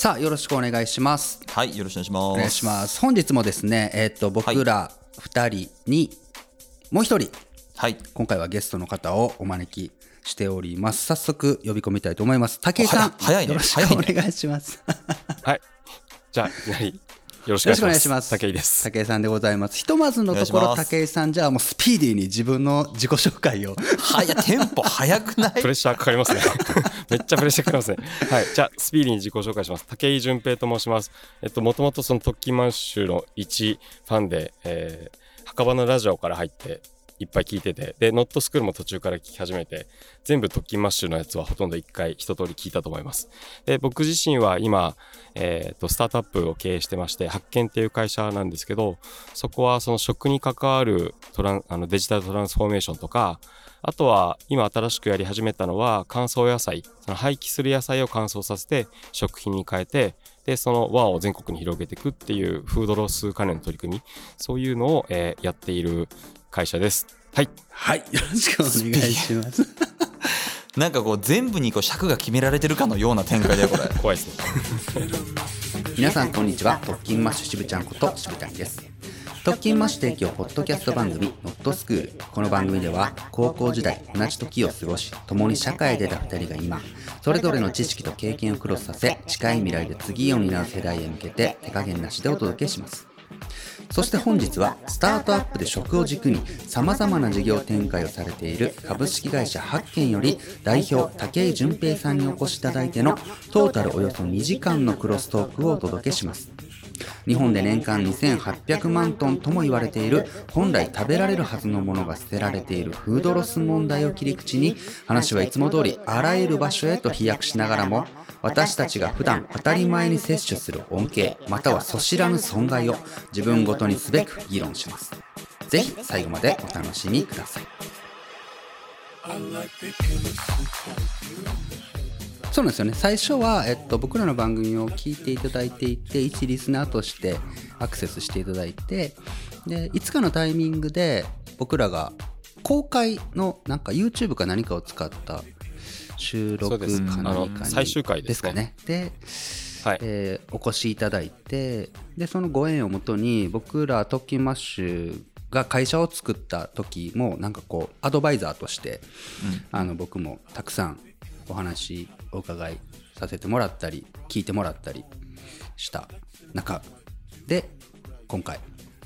さあよろしくお願いします。はい、よろしくお願いします。お願いします。本日もですねえっ、と僕ら2人にもう一人はい。今回はゲストの方をお招きしております。早速呼び込みたいと思います。武井さん早いね。よろしくお願いします。はい。じゃあ、いきなりよろしくおお願いしま。す。す武井です。武井さんでございます。ひとまずのところ武井さんじゃあもうスピーディーに自分の自己紹介を。はや、テンポ早くない？プレッシャーかかりますね。めっちゃプレッシャーかかりますね。はい。じゃあ、スピーディーに自己紹介します。竹井淳平と申します。えっと、もともとその特訓マッシュの一ファンで、えー、墓場のラジオから入って、いっぱい聞いてて、で、ノットスクールも途中から聞き始めて、全部特訓マッシュのやつはほとんど一回一通り聞いたと思います。で、僕自身は今、えー、と、スタートアップを経営してまして、発見っていう会社なんですけど、そこはその食に関わるトランあのデジタルトランスフォーメーションとか、あとは今新しくやり始めたのは乾燥野菜、その廃棄する野菜を乾燥させて食品に変えて、で、その輪を全国に広げていくっていうフードロス関連の取り組み、そういうのを、えーやっている会社です。はい。はいよろしくお願いします なんかこう、全部にこう尺が決められてるかのような展開だよ、これ。怖いですね。皆さんこんにちは特勤マッシュしぶちゃんことしぶちゃんです特勤マッシュ提供ポッドキャスト番組ノットスクールこの番組では高校時代同じ時を過ごし共に社会で出た2人が今それぞれの知識と経験をクロスさせ近い未来で次を担う世代へ向けて手加減なしでお届けしますそして本日はスタートアップで職を軸に様々な事業展開をされている株式会社発見より代表武井淳平さんにお越しいただいてのトータルおよそ2時間のクロストークをお届けします。日本で年間2800万トンとも言われている本来食べられるはずのものが捨てられているフードロス問題を切り口に話はいつも通りあらゆる場所へと飛躍しながらも私たちが普段当たり前に摂取する恩恵またはそ知らぬ損害を自分ごとにすべく議論します。ぜひ最後までお楽しみください。そうなんですよね。最初は、えっと、僕らの番組を聞いていただいていて一リスナーとしてアクセスしていただいてでいつかのタイミングで僕らが公開のなんか YouTube か何かを使った収録か何かに最終回ですね。かねで、はい。えーお越しいただいてでそのご縁をもとに僕ら特勤マッシュが会社を作った時もなんかこうアドバイザーとして、あの僕もたくさんお話お伺いさせてもらったり聞いてもらったりした中で今回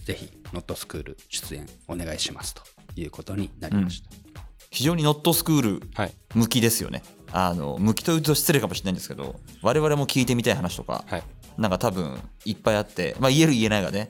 ぜひノットスクール出演お願いしますということになりました、非常にノットスクールはい。向きですよね。あの、向きというと失礼かもしれないんですけど、我々も聞いてみたい話とか、はい。なんか多分いっぱいあって、まあ言える言えないがね、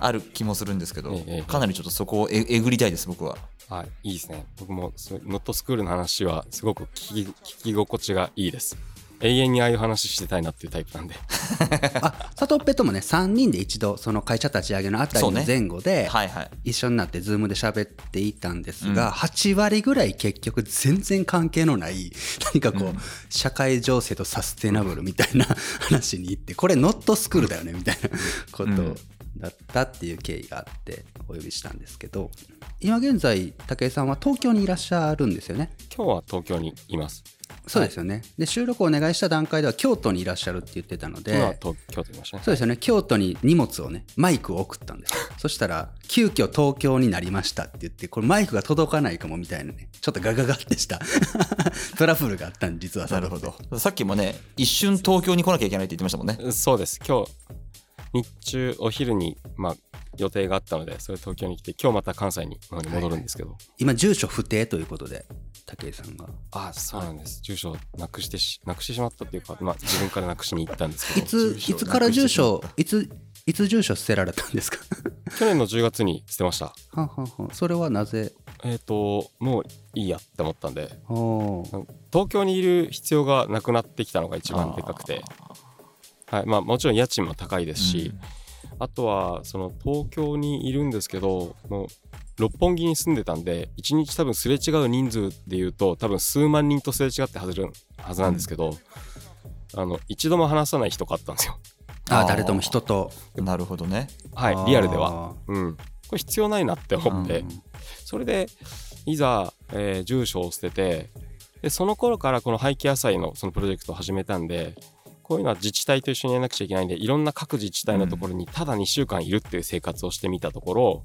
ある気もするんですけどええ、かなりちょっとそこをええぐりたいです、僕は。はい、いいですね。僕もノットスクールの話はすごく聞き聞き心地がいいです。永遠にああいう話してたいなっていうタイプなんで。あサトッペともね3人で一度その会社立ち上げのあたりの前後で、はいはい。一緒になって Zoom で喋っていたんですが、8割ぐらい結局全然関係のない何かこう、社会情勢とサステナブルみたいな話に行ってこれノットスクールだよねみたいなことだったっていう経緯があってお呼びしたんですけど今現在武井さんは東京にいらっしゃるんですよね？今日は東京にいます。そうですよね、で収録をお願いした段階では京都にいらっしゃるって言ってたので今は東京都にいましたね。そうですよね京都に荷物をねマイクを送ったんですよ そしたら急遽東京になりましたって言ってこれマイクが届かないかもみたいなねちょっとガガガってした トラブルがあったん実はなるほど。さっきもね、一瞬東京に来なきゃいけないって言ってましたもんね。そうです。今日、日中、お昼に、まあ、予定があったので、それ東京に来て、今日また関西に戻るんですけど。今住所不定ということで武井さんが。ああ、そうなんです。住所をなくしてし、なくしてしまったっていうか、まあ、自分からなくしに行ったんですけいど。ついつから住所いついつ住所捨てられたんですか？去年の10月に捨てました。はんはんはんそれはなぜ？えっ、と、もういいやって思ったんで、東京にいる必要がなくなってきたのが一番でかくて、はい。まあ、もちろん家賃も高いですし、あとはその東京にいるんですけどもう六本木に住んでたんで1日多分すれ違う人数でいうと多分数万人とすれ違ってはずるはずなんですけど、あの一度も話さない人があったんですよ。あ誰とも人と。なるほどね。はい。リアルでは。うん。これ必要ないなって思って、うん。それでいざ、えー住所を捨ててでその頃からこの廃棄野菜のそのプロジェクトを始めたんでこういうのは自治体と一緒にやらなくちゃいけないんでいろんな各自治体のところにただ2週間いるっていう生活をしてみたところ、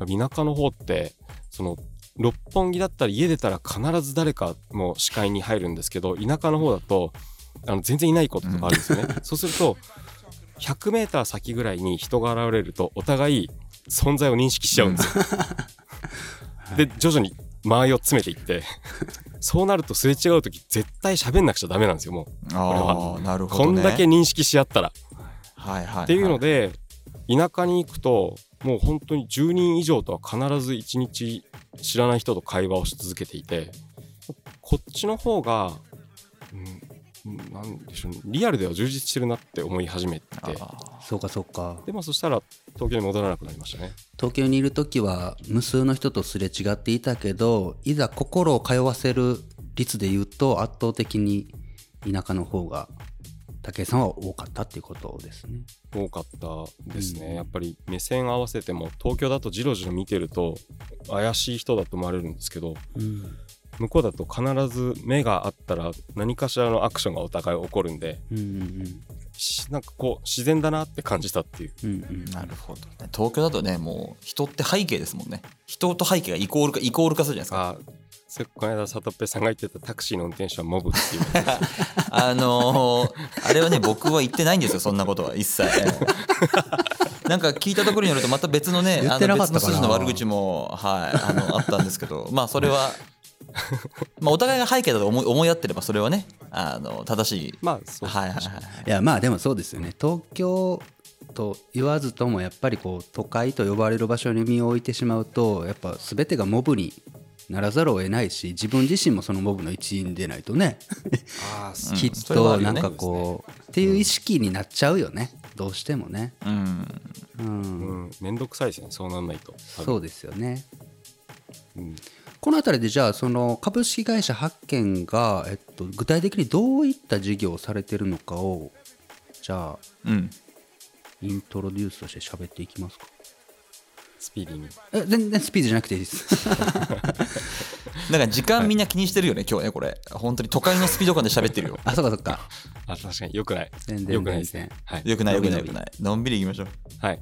田舎の方ってその六本木だったら家出たら必ず誰かも視界に入るんですけど田舎の方だとあの全然いないこととかあるんですよね。そうすると 100m 先ぐらいに人が現れるとお互い存在を認識しちゃうんですよ。で徐々に間合いを詰めていって そうなるとすれ違う時絶対喋んなくちゃダメなんですよもう。ああなるほど、ね、こんだけ認識し合ったら。はいはいはい、っていうので田舎に行くともう本当に10人以上とは必ず1日知らない人と会話をし続けていてこっちの方が、うん、なんでしょうリアルでは充実してるなって思い始めて。そうかそうか。でまあそしたら東京に戻らなくなりましたね。東京にいる時は無数の人とすれ違っていたけどいざ心を通わせる率で言うと圧倒的に田舎の方が武井さんは多かったっていうことですね。多かったですね、うん、やっぱり目線合わせても東京だとじろじろ見てると怪しい人だと思われるんですけど、うん、向こうだと必ず目があったら何かしらのアクションがお互い起こるんで、うんうんうん。なんかこう自然だなって感じたっていう、うんうん、なるほど。ね東京だとねもう人って背景ですもんね。人と背景がイコールかイコール化するじゃないですか。そこの間サトペさんが言ってたタクシーの運転手はモブっていう。あのー、あれはね僕は言ってないんですよそんなことは一切。なんか聞いたところによるとまた別のねあの別の筋の悪口も、はい、あのあったんですけど。まあそれは まあお互いが背景だと思い思い合ってればそれはねあの正しい。まあそうはいはいはいい。やまあでもそうですよね。東京と言わずともやっぱりこう都会と呼ばれる場所に身を置いてしまうとやっぱ全てがモブにならざるを得ないし自分自身もそのモブの一員でないとね。きっとなんかこう、っていう意識になっちゃうよね。どうしてもね。うん。うん。面倒くさいですよね。そうなんないと。そうですよね、うん、この辺りでじゃあその株式会社発見が、えっと、具体的にどういった事業をされてるのかをじゃあ、うん、イントロデュースとして喋っていきますか？スピーディーに。え全然スピードじゃなくていいです。なんか時間みんな気にしてるよね、今日ねこれ。本当に都会のスピード感で喋ってるよ。あそっかそっか。あ確かに。よくない。全然よくないですね、はい、よくないよくないよくない。のんびりいきましょう。はい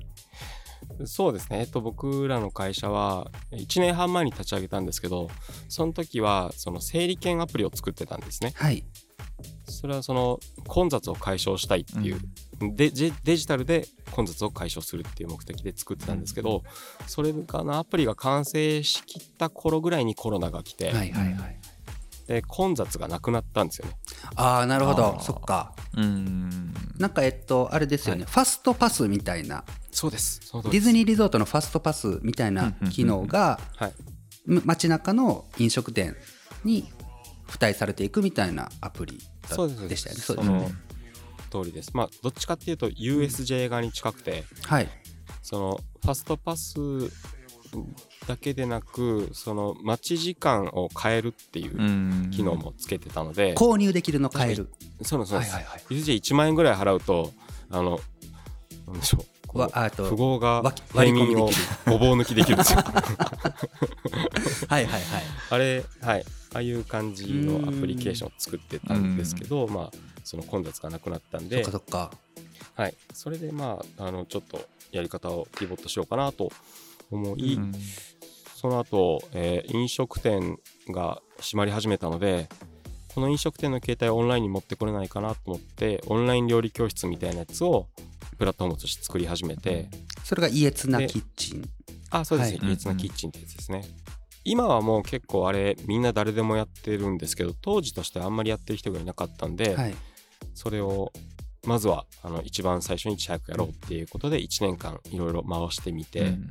そうですね、えっと、僕らの会社は1年半前に立ち上げたんですけどその時はその整理券アプリを作ってたんですね。はい。それはその混雑を解消したいっていう、うん、デジタルで混雑を解消するっていう目的で作ってたんですけど、それがのアプリが完成しきった頃ぐらいにコロナが来て、はいはいはい、で混雑がなくなったんですよね。ああなるほど。そっか。うん。なんかえっとあれですよね、はい、ファストパスみたいな。そうです。ディズニーリゾートのファストパスみたいな機能が、はい、街中の飲食店に付帯されていくみたいなアプリでしたよね。その通りです。まあどっちかっていうと USJ 側に近くて、はい、そのファストパスだけでなくその待ち時間を変えるっていう機能もつけてたので。購入できるの変える。そうそうです、はいはいはい、USJ1 万円ぐらい払うとあのなんでしょうわあと富豪が平民をごぼう抜きできるんですよはいはいはい。あれはい。ああいう感じのアプリケーションを作ってたんですけどまあその混雑がなくなったんで。そっかそっか。はい。それでまああのちょっとやり方をピボットしようかなと思い、その後、えー、飲食店が閉まり始めたのでこの飲食店の携帯をオンラインに持ってこれないかなと思ってオンライン料理教室みたいなやつをプラットフォームとして作り始めてそれがイエツなキッチン。あそうです、はい、イエツなキッチンってやつですね、今はもう結構あれみんな誰でもやってるんですけど当時としてあんまりやってる人がいなかったんで、はい、それをまずはあの一番最初に早くやろうっていうことで1年間いろいろ回してみて、うん、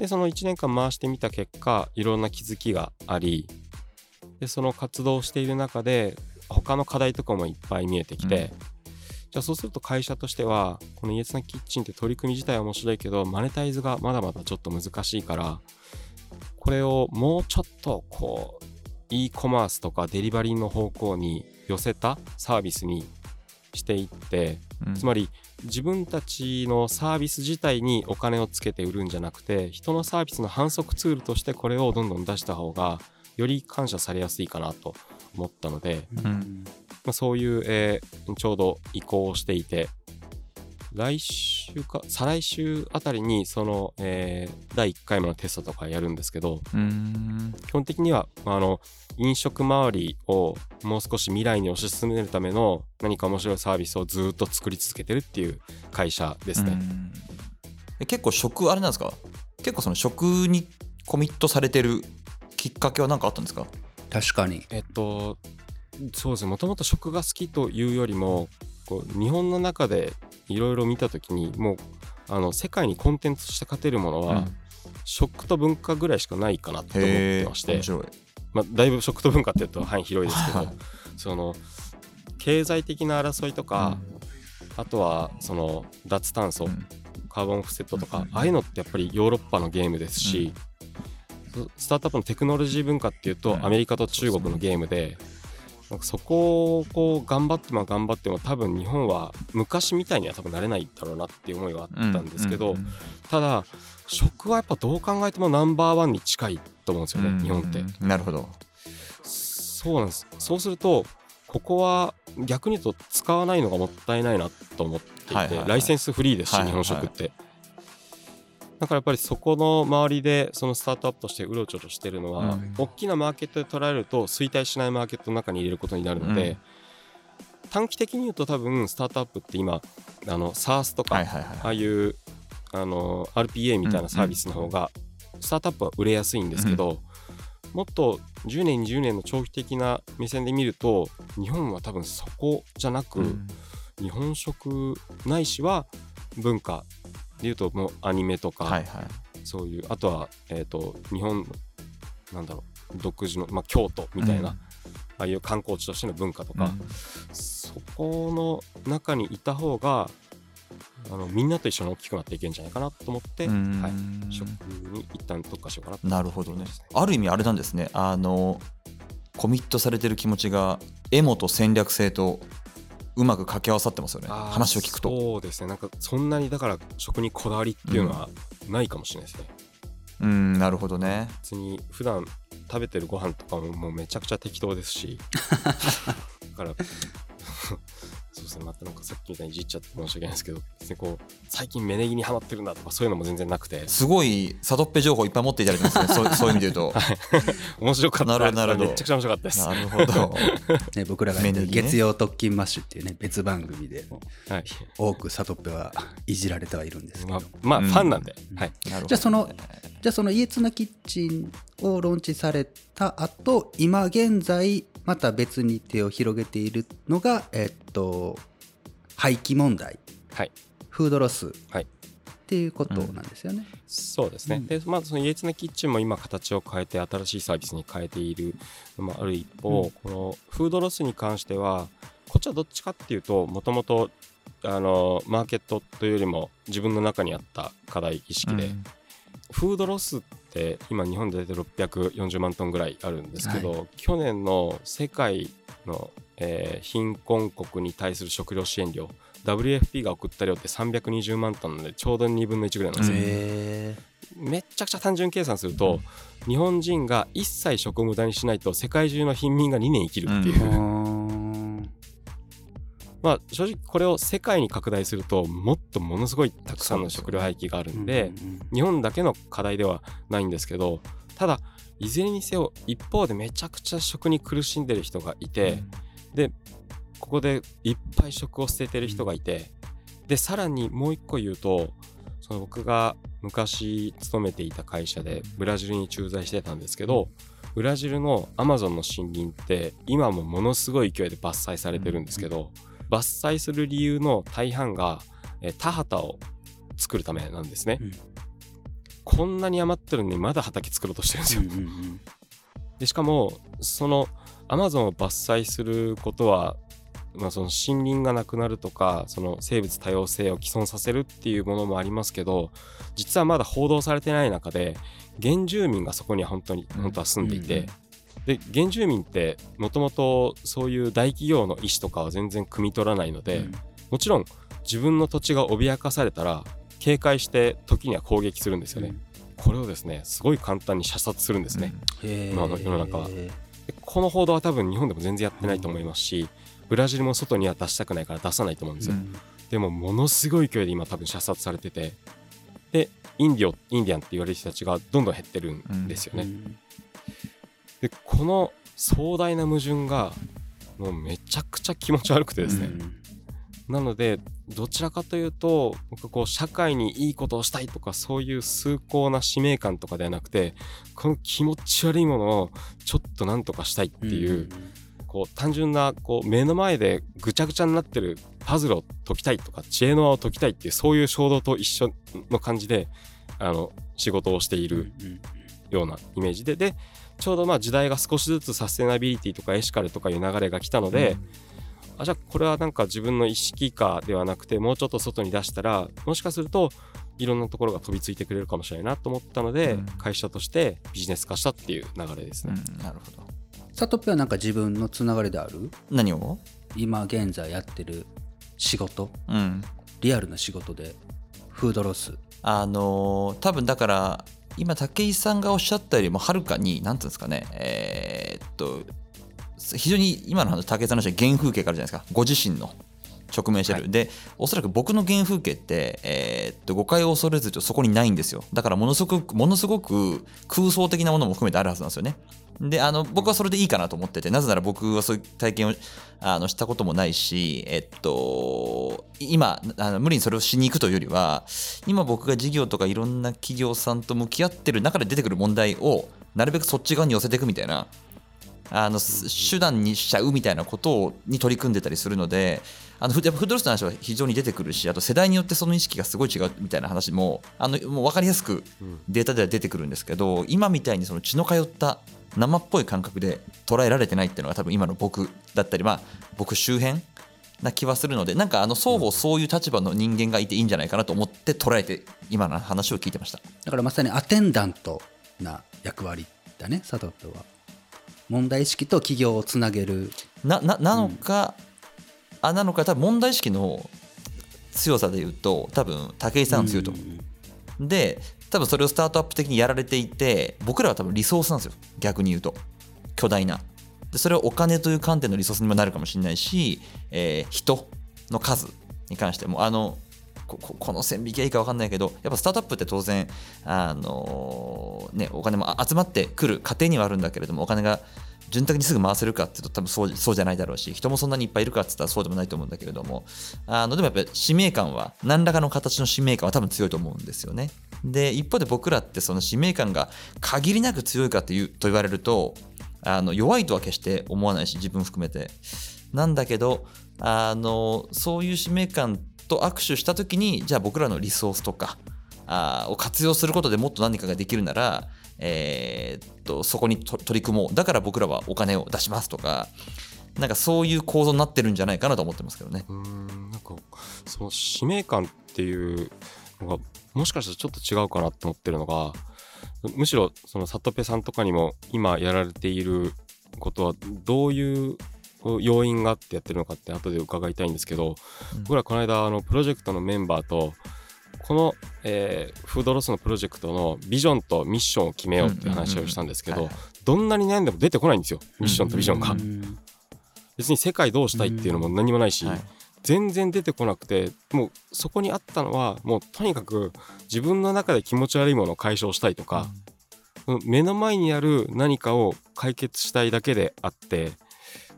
でその1年間回してみた結果いろんな気づきがありでその活動をしている中で他の課題とかもいっぱい見えてきて、うん。じゃあそうすると会社としてはこのイエスなキッチンって取り組み自体は面白いけどマネタイズがまだまだちょっと難しいからこれをもうちょっとこう e コマースとかデリバリーの方向に寄せたサービスにしていって、うん、つまり自分たちのサービス自体にお金をつけて売るんじゃなくて人のサービスの反則ツールとしてこれをどんどん出した方がより感謝されやすいかなと思ったので、うん、まあ、そういう、えーちょうど移行をしていて来週か再来週あたりにその、えー第1回目のテストとかやるんですけど基本的にはあの飲食周りをもう少し未来に推し進めるための何か面白いサービスをずっと作り続けてるっていう会社ですね。結構食あれなんですか？結構その食にコミットされてるきっかけは何かあったんですか？確かに。えっとそうですね。もともと食が好きというよりもこう日本の中でいろいろ見た時にもうあの世界にコンテンツとして勝てるものは、うん。食と文化ぐらいしかないかなと思ってましてまあ、だいぶ食と文化っていうと範囲広いですけど、は いその経済的な争いとか、あとはその脱炭素、うん。カーボンオフセットとか、うん。ああいうのってやっぱりヨーロッパのゲームですし、スタートアップのテクノロジー文化っていうと、うん。アメリカと中国のゲームでなんかそこをこう頑張っても頑張っても多分日本は昔みたいには多分なれないだろうなっていう思いはあったんですけど、うんただ食はやっぱどう考えてもナンバーワンに近いと思うんですよね、うん。日本って。なるほど。そうなんです。そうするとここは逆に言うと使わないのがもったいないなと思っていて、はいはいはい。ライセンスフリーですし、はいはいはい。日本食って。だからやっぱりそこの周りでそのスタートアップとしてうろちょろしてるのは、うん。大きなマーケットで捉えると衰退しないマーケットの中に入れることになるので、うん。短期的に言うと多分スタートアップって今あの SARS とか、はいはいはいああいうあの RPA みたいなサービスの方がスタートアップは売れやすいんですけど、もっと10年20年の長期的な目線で見ると日本は多分そこじゃなく、うん。日本食ないしは文化でいうともうアニメとか、はいはい。そういうあとは、えー、と日本なんだろう独自の、まあ、京都みたいな、ああいう観光地としての文化とか、うん。そこの中にいた方があのみんなと一緒に大きくなっていけるんじゃないかなと思って、うん。はい、食に一旦特化しようかなと。なるほどね。ある意味あれなんですね。あのコミットされてる気持ちがエモと戦略性とうまく掛け合わさってますよね。話を聞くと。そうですね。なんかそんなにだから食にこだわりっていうのはないかもしれないですね、うんなるほどね。別に普段食べてるご飯とかももうめちゃくちゃ適当ですし。だからそうですねまたなんかさっきみたいにいじっちゃって申し訳ないですけど別にこう最近芽ネギにハマってるんだとかそういうのも全然なくて。すごいサトッペ情報いっぱい持っていただいてますね。そう そういう意味で言うと。面白かった。なるほどなるほど。めちゃくちゃ面白かったですなるほど。ね、僕らがやってるメネギね。月曜特勤マッシュっていうね、別番組でもはい。多くサトッペはいじられてはいるんですけど。まあ、まあうん。ファンなんで、はい。なるほどじゃあそのじゃあその家ツナキッチンをローンチされた後今現在また別に手を広げているのがえっと廃棄問題。はい。フードロス。はい。っていうことなんですよね。そうですね、うん。でまあその家ツナキッチンも今形を変えて新しいサービスに変えている。のもある一方、うん。このフードロスに関してはこっちはどっちかっていうともともとあのマーケットというよりも自分の中にあった課題意識で、うんフードロスって今日本で大体640万トンぐらいあるんですけど、去年の世界の、えー貧困国に対する食料支援量 WFP が送った量って320万トンなのでちょうど2分の1ぐらいなんですよ、へめっちゃくちゃ単純計算すると、日本人が一切食を無駄にしないと世界中の貧民が2年生きるっていう、ーうーんまあ正直これを世界に拡大するともっとものすごいたくさんの食料廃棄があるんでうんうん日本だけの課題ではないんですけどただいずれにせよ一方でめちゃくちゃ食に苦しんでる人がいて、でここでいっぱい食を捨ててる人がいてでさらにもう一個言うとその僕が昔勤めていた会社でブラジルに駐在してたんですけどブラジルのアマゾンの森林って今もものすごい勢いで伐採されてるんですけど伐採する理由の大半がえ田畑を作るためなんですね、うん。こんなに余ってるのにまだ畑作ろうとしてるんですよ。うんうんうん。でしかもそのアマゾンを伐採することは、まあ、その森林がなくなるとかその生物多様性を毀損させるっていうものもありますけど実はまだ報道されてない中で原住民がそこには本当にうん。本当は住んでいて、うんで原住民ってもともとそういう大企業の意思とかは全然汲み取らないので、うん。もちろん自分の土地が脅かされたら警戒して時には攻撃するんですよね、これをですねすごい簡単に射殺するんですね、へー。今の世の中は。でこの報道は多分日本でも全然やってないと思いますしブラジルも外には出したくないから出さないと思うんですよ、でもものすごい勢いで今多分射殺されててでインディオインディアンって言われる人たちがどんどん減ってるんですよね、でこの壮大な矛盾がもうめちゃくちゃ気持ち悪くてですね、なのでどちらかというと僕こう社会にいいことをしたいとかそういう崇高な使命感とかではなくてこの気持ち悪いものをちょっとなんとかしたいっていう、こう単純なこう目の前でぐちゃぐちゃになってるパズルを解きたいとか知恵の輪を解きたいっていうそういう衝動と一緒の感じであの仕事をしているようなイメージででちょうどまあ時代が少しずつサステナビリティとかエシカルとかいう流れが来たので、あじゃあこれはなんか自分の意識化ではなくてもうちょっと外に出したらもしかするといろんなところが飛びついてくれるかもしれないなと思ったので、うん。会社としてビジネス化したっていう流れですね。うんなるほど。サトペはなんか自分のつながりである？何を？今現在やってる仕事？うん。リアルな仕事でフードロス？あのー多分だから今武井さんがおっしゃったよりもはるかに何ていうんですかねえーっと非常に今の話武井さんの話は原風景からじゃないですか。ご自身の。直面してる、はい。でおそらく僕の原風景って、えーっと誤解を恐れずとそこにないんですよ。だからものすごくものすごく空想的なものも含めてあるはずなんですよね。であの僕はそれでいいかなと思っててなぜなら僕はそういう体験をあのしたこともないし、えっと、今あの無理にそれをしに行くというよりは今僕が事業とかいろんな企業さんと向き合ってる中で出てくる問題をなるべくそっち側に寄せていくみたいなあの手段にしちゃうみたいなことをに取り組んでたりするのであのフードロスの話は非常に出てくるしあと世代によってその意識がすごい違うみたいな話もあのもう分かりやすくデータでは出てくるんですけど今みたいにその血の通った生っぽい感覚で捉えられてないっていうのが多分今の僕だったりまあ僕周辺な気はするのでなんかあの双方そういう立場の人間がいていいんじゃないかなと思って捉えて今の話を聞いてました。だからまさにアテンダントな役割だねサトペは。問題意識と企業をつなげる。なななのか、あなのか多分問題意識の強さで言うと多分武井さんは強いと思う、で多分それをスタートアップ的にやられていて僕らは多分リソースなんですよ。逆に言うと。巨大な。でそれはお金という観点のリソースにもなるかもしれないし、えー人の数に関しても。あのこここの線引きはいいか分かんないけどやっぱスタートアップって当然あのね、お金もあ集まってくる過程にはあるんだけれどもお金が潤沢にすぐ回せるかっていうと多分そうそうじゃないだろうし人もそんなにいっぱいいるかって言ったらそうでもないと思うんだけれどもあのでもやっぱり使命感は何らかの形の使命感は多分強いと思うんですよね。で一方で僕らってその使命感が限りなく強いかというと言われるとあの弱いとは決して思わないし自分含めて。なんだけどあのそういう使命感と握手した時にじゃあ僕らのリソースとかあを活用することでもっと何かができるなら、えーっとそこにと取り組もうだから僕らはお金を出しますとかなんかそういう構造になってるんじゃないかなと思ってますけどね。うーんなんかその使命感っていうのがもしかしたらちょっと違うかなと思ってるのがむしろそのサトペさんとかにも今やられていることはどういう要因があってやってるのかって後で伺いたいんですけど、うん僕らこの間あのプロジェクトのメンバーとこの、えーフードロスのプロジェクトのビジョンとミッションを決めようっていう話をしたんですけどどんなに悩んでも出てこないんですよミッションとビジョンが。うん別に世界どうしたいっていうのも何もないし、はい。全然出てこなくてもうそこにあったのはもうとにかく自分の中で気持ち悪いものを解消したいとか、その目の前にある何かを解決したいだけであって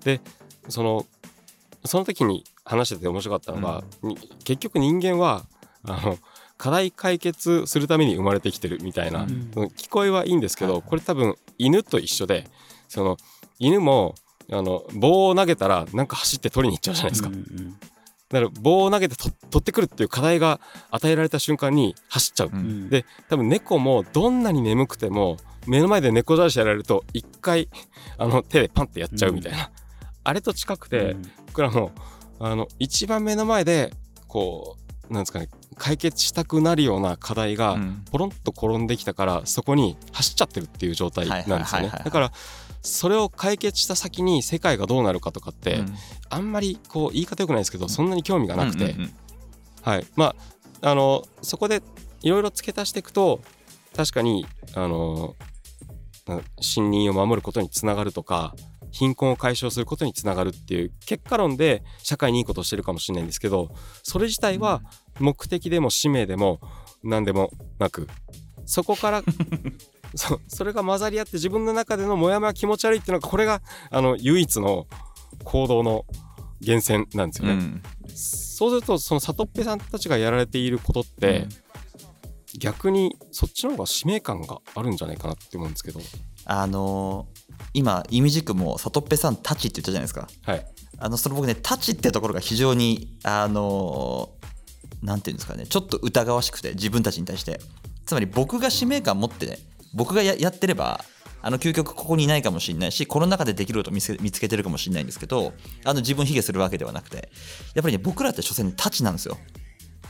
でそのその時に話してて面白かったのが、に結局人間はあの課題解決するために生まれてきてるみたいな、うん。その聞こえはいいんですけど、はい。これ多分犬と一緒でその犬もあの棒を投げたらなんか走って取りに行っちゃうじゃないですか。うんうんだから棒を投げてと取ってくるっていう課題が与えられた瞬間に走っちゃう、うん。うんで多分猫もどんなに眠くても目の前で猫じゃらしやられると一回あの手でパンってやっちゃうみたいな、あれと近くて、うん。僕らもあの一番目の前でこうなんですかね解決したくなるような課題がうん。ポロンと転んできたからそこに走っちゃってるっていう状態なんですよね。だからそれを解決した先に世界がどうなるかとかって、うん。あんまりこう言い方よくないですけどそんなに興味がなくて、はい。まああのそこでいろいろ付け足していくと確かにあのな森林を守ることにつながるとか貧困を解消することにつながるっていう結果論で社会にいいことをしてるかもしれないんですけどそれ自体は目的でも使命でも何でもなくそこから そそれが混ざり合って自分の中でのモヤモヤ気持ち悪いっていうのがこれがあの唯一の行動の源泉なんですよね。うん。そうするとその里っぺさんたちがやられていることって、逆にそっちの方が使命感があるんじゃないかなって思うんですけど。あのー今イミジクも里っぺさんタチって言ったじゃないですか。はい。あのその僕ねタチってところが非常にあのーなんていうんですかね。ちょっと疑わしくて自分たちに対して。つまり僕が使命感持ってね僕がややってればあの究極ここにいないかもしれないしこの中でできることを見つけ見つけてるかもしれないんですけどあの自分卑下するわけではなくて。やっぱりね僕らって所詮タチなんですよ。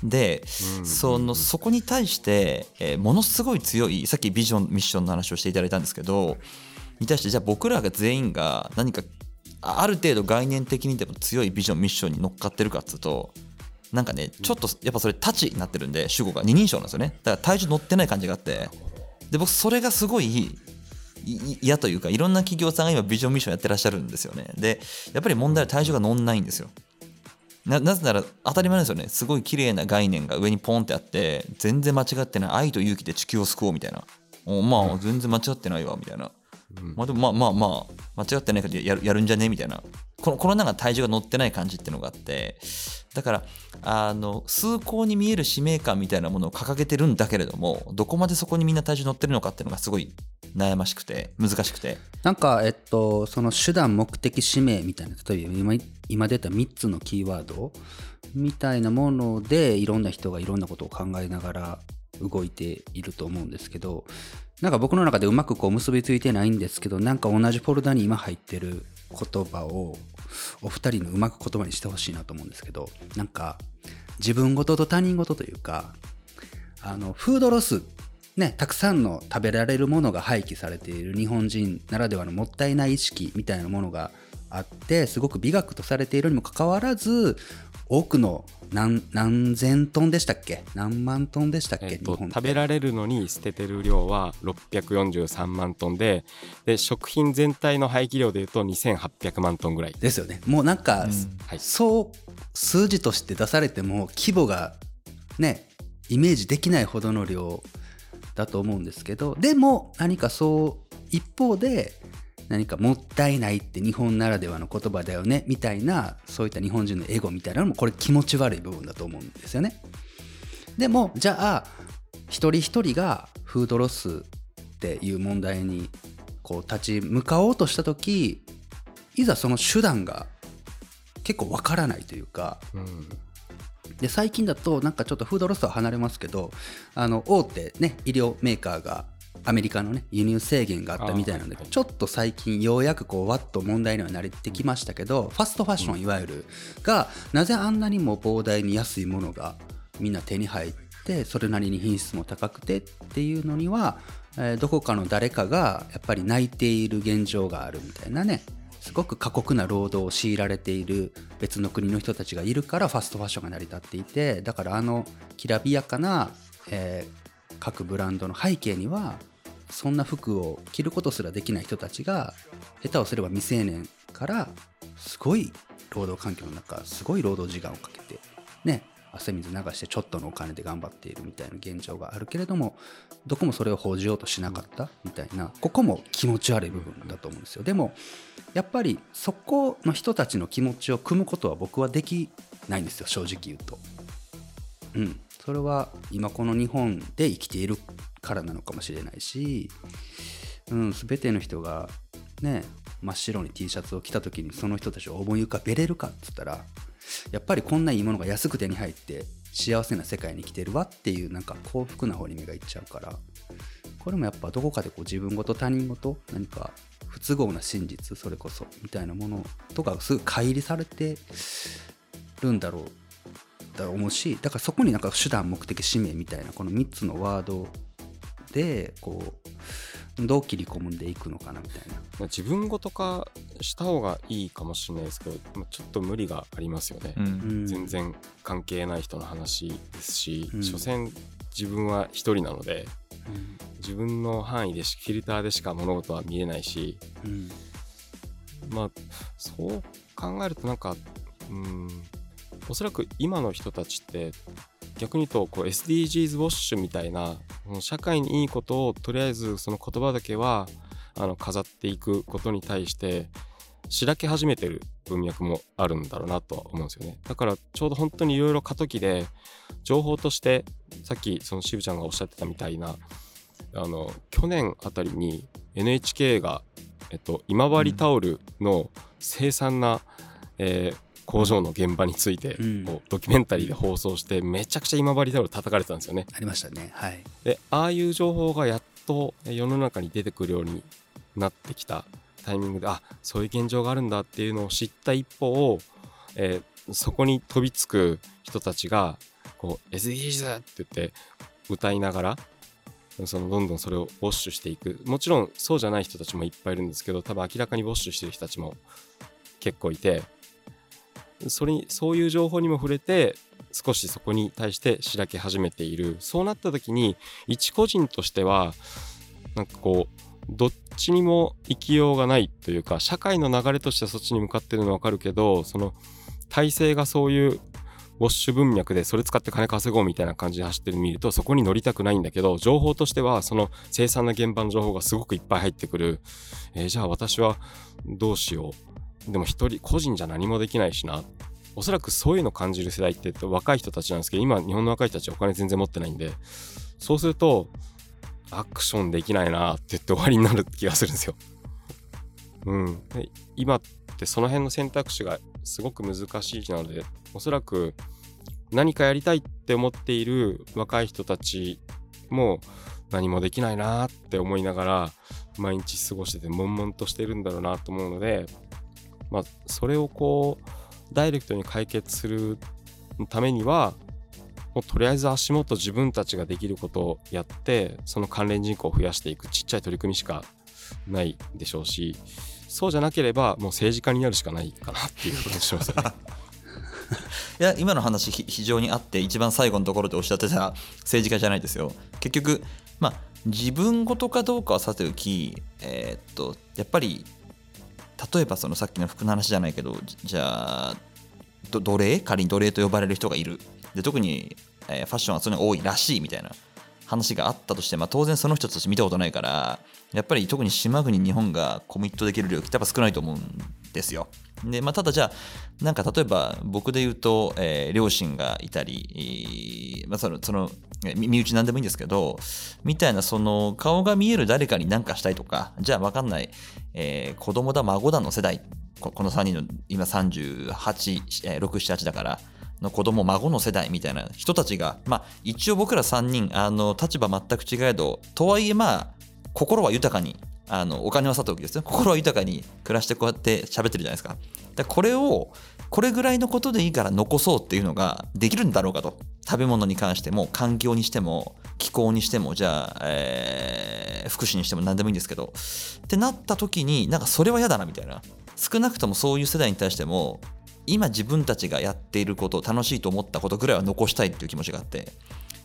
で、うん。そのそこに対して、えーものすごい強いさっきビジョンミッションの話をしていただいたんですけどに対してじゃあ僕らが全員が何かある程度概念的にでも強いビジョンミッションに乗っかってるかっつうとなんかねちょっとやっぱそれタチになってるんで主語が二人称なんですよね。だから体重乗ってない感じがあってで僕それがすごい嫌というかいろんな企業さんが今ビジョンミッションやってらっしゃるんですよね。でやっぱり問題は体重が乗んないんですよ。なぜなら当たり前ですよね。すごい綺麗な概念が上にポンってあって全然間違ってない。愛と勇気で地球を救おうみたいな。おまあ全然間違ってないわみたいな。まあでもまあまあまあ間違ってないからやるやるんじゃね？みたいな。このこのなんか体重が乗ってない感じっていうのがあって。だからあの崇高に見える使命感みたいなものを掲げてるんだけれどもどこまでそこにみんな体重乗ってるのかっていうのがすごい悩ましくて難しくて。なんか、えっと、その手段、目的、使命みたいな、例えば今今出た3つのキーワードみたいなもので、いろんな人がいろんなことを考えながら動いていると思うんですけど、なんか僕の中でうまくこう結びついてないんですけど、なんか同じフォルダに今入ってる言葉をお二人のうまく言葉にしてほしいなと思うんですけど、なんか自分事と他人事というか、あのフードロスね、たくさんの食べられるものが廃棄されている日本人ならではのもったいない意識みたいなものがあってすごく美学とされているにもかかわらず多くの何何千トンでしたっけ？何万トンでしたっけ、えっと食べられるのに捨ててる量は643万トンでで食品全体の廃棄量でいうと2800万トンぐらい、ですよね。もうなんか、はい、そう数字として出されても規模がねイメージできないほどの量だと思うんですけどでも何かそう一方で何かもったいないって日本ならではの言葉だよねみたいなそういった日本人のエゴみたいなのもこれ気持ち悪い部分だと思うんですよね。でもじゃあ一人一人がフードロスっていう問題にこう立ち向かおうとした時いざその手段が結構わからないというかうんで最近だとなんかちょっとフードロスは離れますけどあの大手ね医療メーカーがアメリカのね輸入制限があったみたいなのでちょっと最近ようやくこうわっと問題には慣れてきましたけどファストファッションいわゆるがなぜあんなにも膨大に安いものがみんな手に入ってそれなりに品質も高くてっていうのには、えーどこかの誰かがやっぱり泣いている現状があるみたいなねすごく過酷な労働を強いられている別の国の人たちがいるからファストファッションが成り立っていてだからあのきらびやかな、えー各ブランドの背景にはそんな服を着ることすらできない人たちが下手をすれば未成年からすごい労働環境の中すごい労働時間をかけてね汗水流してちょっとのお金で頑張っているみたいな現状があるけれどもどこもそれを報じようとしなかったみたいなここも気持ち悪い部分だと思うんですよ。でもやっぱりそこの人たちの気持ちを組むことは僕はできないんですよ。正直言うと。うん。それは今この日本で生きているからなのかもしれないし、うん、全ての人がね真っ白に T シャツを着た時にその人たちを思い浮かべれるかっつったらやっぱりこんないいものが安く手に入って幸せな世界に生きてるわっていうなんか幸福な方に目がいっちゃうからこれもやっぱどこかでこう自分ごと他人ごと何か不都合な真実それこそみたいなものとかすぐ乖離されてるんだろうだと思うしだからそこになんか手段目的使命みたいなこの3つのワードでこうどう切り込んでいくのかなみたいな。まあ自分ごと化した方がいいかもしれないですけど、まあちょっと無理がありますよね、うん。うん。全然関係ない人の話ですし、うん。所詮自分は一人なのでうん。自分の範囲でしフィルターでしか物事は見えないしうん。まあそう考えるとなんかうんおそらく今の人たちって逆に言うとこう SDGs ウォッシュみたいな社会にいいことをとりあえずその言葉だけはあの飾っていくことに対してしらけ始めてる文脈もあるんだろうなとは思うんですよね。だからちょうど本当にいろいろ過渡期で情報としてさっきその渋ちゃんがおっしゃってたみたいなあの去年あたりに NHK が、えっと、今治タオルの凄惨な、えー工場の現場についてうん。こうドキュメンタリーで放送してめちゃくちゃ今治タオル叩かれてたんですよね。ありましたね。はい。でああいう情報がやっとえ世の中に出てくるようになってきたタイミングであそういう現状があるんだっていうのを知った一方、えーそこに飛びつく人たちがこう SDGs って言って歌いながらそのどんどんそれをウォッシュしていく。もちろんそうじゃない人たちもいっぱいいるんですけど多分明らかにウォッシュしてる人たちも結構いてそれそういう情報にも触れて少しそこに対してしらけ始めている。そうなった時に一個人としてはなんかこうどっちにも生きようがないというか社会の流れとしてはそっちに向かってるのは分かるけどその体制がそういうウォッシュ文脈でそれ使って金稼ごうみたいな感じで走ってるの見るとそこに乗りたくないんだけど情報としてはその凄惨な現場の情報がすごくいっぱい入ってくる、えーじゃあ私はどうしよう。でも一人個人じゃ何もできないしなおそらくそういうの感じる世代って若い人たちなんですけど今日本の若い人たちはお金全然持ってないんでそうするとアクションできないなって言って終わりになる気がするんですよ。うん、で今ってその辺の選択肢がすごく難しいのでおそらく何かやりたいって思っている若い人たちも何もできないなって思いながら毎日過ごしてて悶々としてるんだろうなと思うので、まあ、それをこうダイレクトに解決するためにはもうとりあえず足元自分たちができることをやってその関連人口を増やしていくちっちゃい取り組みしかないでしょうしそうじゃなければもう政治家になるしかないかなっていうことにしますよね。いや今の話非常にあって一番最後のところでおっしゃってた 政治家じゃないですよ結局まあ自分事かどうかはさておきえーっとやっぱり例えばそのさっきの服の話じゃないけどじゃあ奴隷？仮に奴隷と呼ばれる人がいる。で特に、えーファッションはそれに多いらしいみたいな話があったとして、まあ、当然その人たち見たことないからやっぱり特に島国日本がコミットできる量ってやっぱ少ないと思うんですよ。でまあ、ただじゃあなんか例えば僕で言うと、えー両親がいたり、まあ、そのその身内なんでもいいんですけどみたいなその顔が見える誰かに何かしたいとかじゃあ分かんない、えー子供だ孫だの世代ここの3人の今38、えー6、7、8だからの子供孫の世代みたいな人たちが、まあ、一応僕ら3人あの立場全く違えどとはいえまあ心は豊かにあのお金はさておきですね心は豊かに暮らしてこうやって喋ってるじゃないですか。だかこれをこれぐらいのことでいいから残そうっていうのができるんだろうかと。食べ物に関しても環境にしても気候にしてもじゃあ、えー福祉にしても何でもいいんですけど。ってなった時になんかそれは嫌だなみたいな。少なくともそういう世代に対しても今自分たちがやっていることを楽しいと思ったことぐらいは残したいっていう気持ちがあって。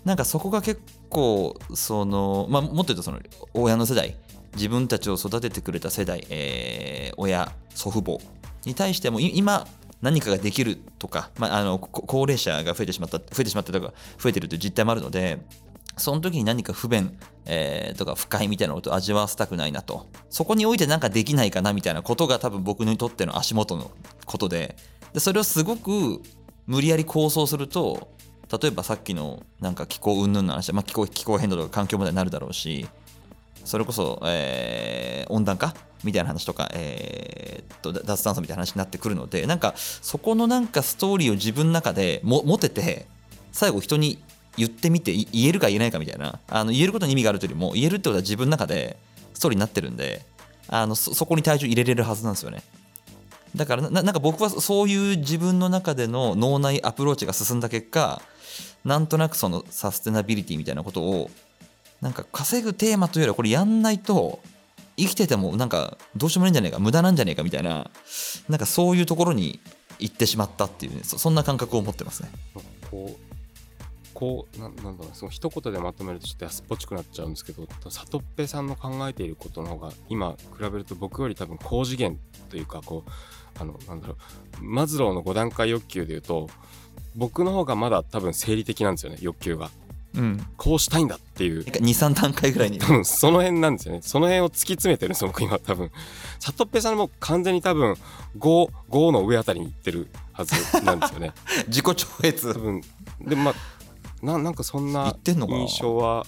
なんかそこが結構その、まあ、もっと言うとその親の世代自分たちを育ててくれた世代、えー親祖父母に対しても今何かができるとか、まあ、あの高齢者が増えてしまった増えてしまったとか増えてるという実態もあるのでその時に何か不便、えーとか不快みたいなことを味わわせたくないなと。そこにおいて何かできないかなみたいなことが多分僕にとっての足元のことで。でそれをすごく無理やり構想すると例えばさっきのなんか気候云々の話、まあ、気候気候変動とか環境問題になるだろうしそれこそ、えー温暖化みたいな話とか、えーっと脱炭素みたいな話になってくるのでなんかそこのなんかストーリーを自分の中でも持てて最後人に言ってみて言えるか言えないかみたいなあの言えることに意味があるというよりも言えるってことは自分の中でストーリーになってるんであのそこに体重入れれるはずなんですよね。だからなんか僕はそういう自分の中での脳内アプローチが進んだ結果なんとなくそのサステナビリティみたいなことをなんか稼ぐテーマというよりはこれやんないと生きててもなんかどうしようもないんじゃねえか無駄なんじゃねえかみたいななんかそういうところに行ってしまったっていうねそんな感覚を持ってますね。こうこうななんだろうその一言でまとめるとちょっと安っぽちくなっちゃうんですけど里っぺさんの考えていることの方が今比べると僕より多分高次元というかこうあのなんだろうマズローの5段階欲求でいうと僕の方がまだ多分生理的なんですよね欲求が。うん。こうしたいんだっていう。23段階ぐらいに。多分その辺なんですよね。その辺を突き詰めてるんですよ僕今多分。里っぺさんも完全に多分55の上あたりに行ってるはずなんですよね。自己超越。多分。でもまあななんかそんな印象は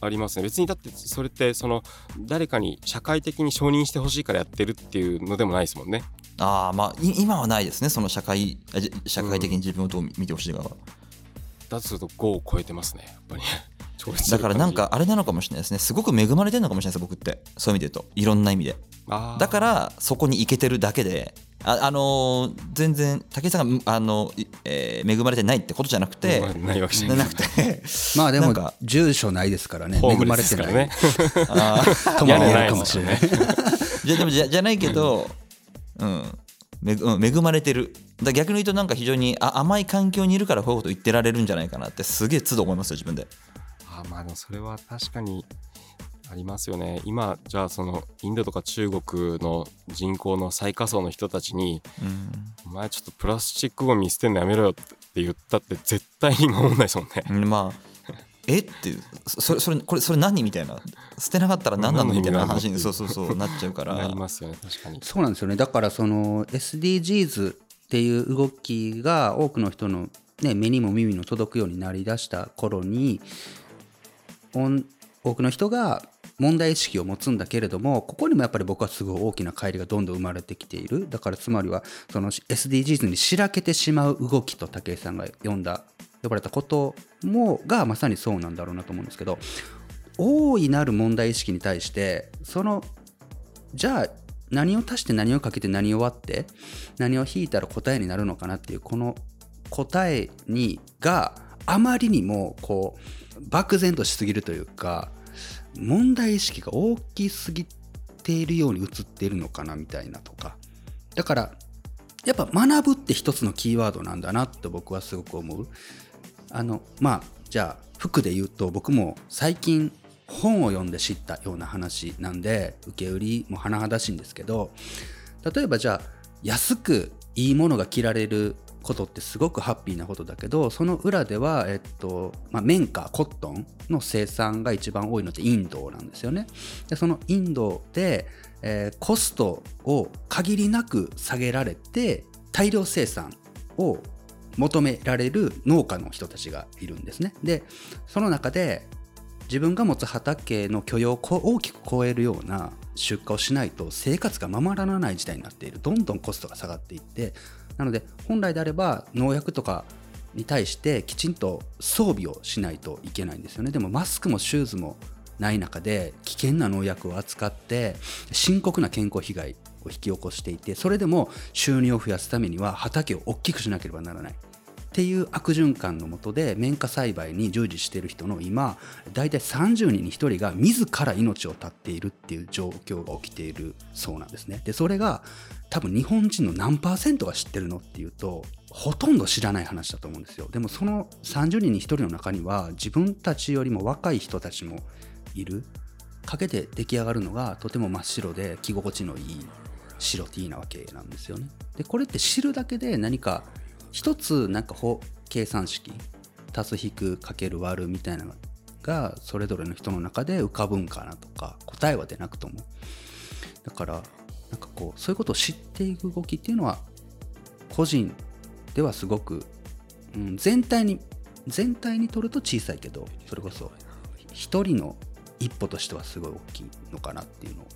ありますね。別にだってそれってその誰かに社会的に承認してほしいからやってるっていうのでもないですもんねああまあい今はないですねその社会社会的に自分をどう見てほしいかは、だとすると5を超えてますねやっぱり。だるからなんかあれなのかもしれないですね。すごく恵まれてるのかもしれないです僕って。そういう意味で言うと。いろんな意味で。だからそこに行けてるだけであ、あのー全然武井さんが、あのいえー恵まれてないってことじゃなくて、まあないわけじゃなくて まあでもなんか住所ないですからね恵まれてない。スですからね。あー。とも言えるかもしれない。じゃでもじゃじゃないけど、うん。恵まれてる。だ逆に言うとなんか非常にあ甘い環境にいるからこういうこと言ってられるんじゃないかなってすげえ都度思いますよ自分で。あーまあでもそれは確かにありますよね。今じゃあそのインドとか中国の人口の最下層の人たちに「お前ちょっとプラスチックゴミ捨てんのやめろよ」って言ったって絶対に守んないですもんね。うんまあえ？っていう。それそれこれそれ何みたいな。捨てなかったら何なのみたいな話にそうそうそうなっちゃうから。なりますよね確かに。そうなんですよね。だからその SDGs っていう動きが多くの人の、ね、目にも耳にも届くようになりだした頃に多くの人が問題意識を持つんだけれどもここにもやっぱり僕はすごい大きな乖離がどんどん生まれてきている。だからつまりはその SDGs にしらけてしまう動きと武井さんが呼んだ呼ばれたこともがまさにそうなんだろうなと思うんですけど大いなる問題意識に対してそのじゃあ何を足して何をかけて何を割って何を引いたら答えになるのかなっていうこの答えにがあまりにもこう漠然としすぎるというか問題意識が大きすぎているように映っているのかなみたいなとか。だからやっぱ学ぶって一つのキーワードなんだなって僕はすごく思う。あのまあじゃあ服で言うと僕も最近本を読んで知ったような話なんで受け売りも甚だしいんですけど例えばじゃあ安くいいものが着られることってすごくハッピーなことだけどその裏では、えっとまあ、綿花コットンの生産が一番多いのってインドなんですよね。でそのインドで、えーコストを限りなく下げられて大量生産を求められる農家の人たちがいるんですね。でその中で自分が持つ畑の許容を大きく超えるような出荷をしないと生活がままならない時代になっている。どんどんコストが下がっていって。なので本来であれば農薬とかに対してきちんと装備をしないといけないんですよね。でもマスクもシューズもない中で危険な農薬を扱って深刻な健康被害引き起こしていてそれでも収入を増やすためには畑を大きくしなければならないっていう悪循環のもとで綿花栽培に従事している人の今大体30人に1人が自ら命を絶っているっていう状況が起きているそうなんですね。でそれが多分日本人の何パーセントが知ってるのっていうとほとんど知らない話だと思うんですよ。でもその30人に1人の中には自分たちよりも若い人たちもいる。かけて出来上がるのがとても真っ白で着心地のいい白 T なわけなんですよね。でこれって知るだけで何か一つなんか計算式足す引くかける割るみたいなのがそれぞれの人の中で浮かぶんかなとか答えは出なくともだからなんかこうそういうことを知っていく動きっていうのは個人ではすごく、うん、全体に全体にとると小さいけどそれこそ一人の一歩としてはすごい大きいのかなっていうのを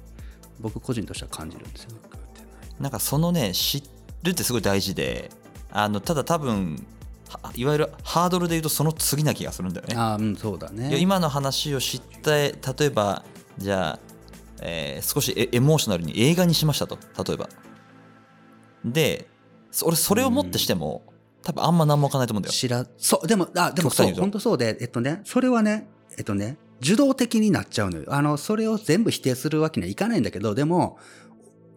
僕個人としては感じるんですよ。なんかそのね知るってすごい大事であのただ多分はいわゆるハードルで言うとその次な気がするんだよね。ああうんそうだね。今の話を知って例えばじゃあ、えー少しエエモーショナルに映画にしましたと例えばでそ俺それをもってしても、多分あんま何もわかんないと思うんだよ知らそうでもあでもそう本当そうでえっとねそれはねえっとね受動的になっちゃうのよあのそれを全部否定するわけにはいかないんだけどでも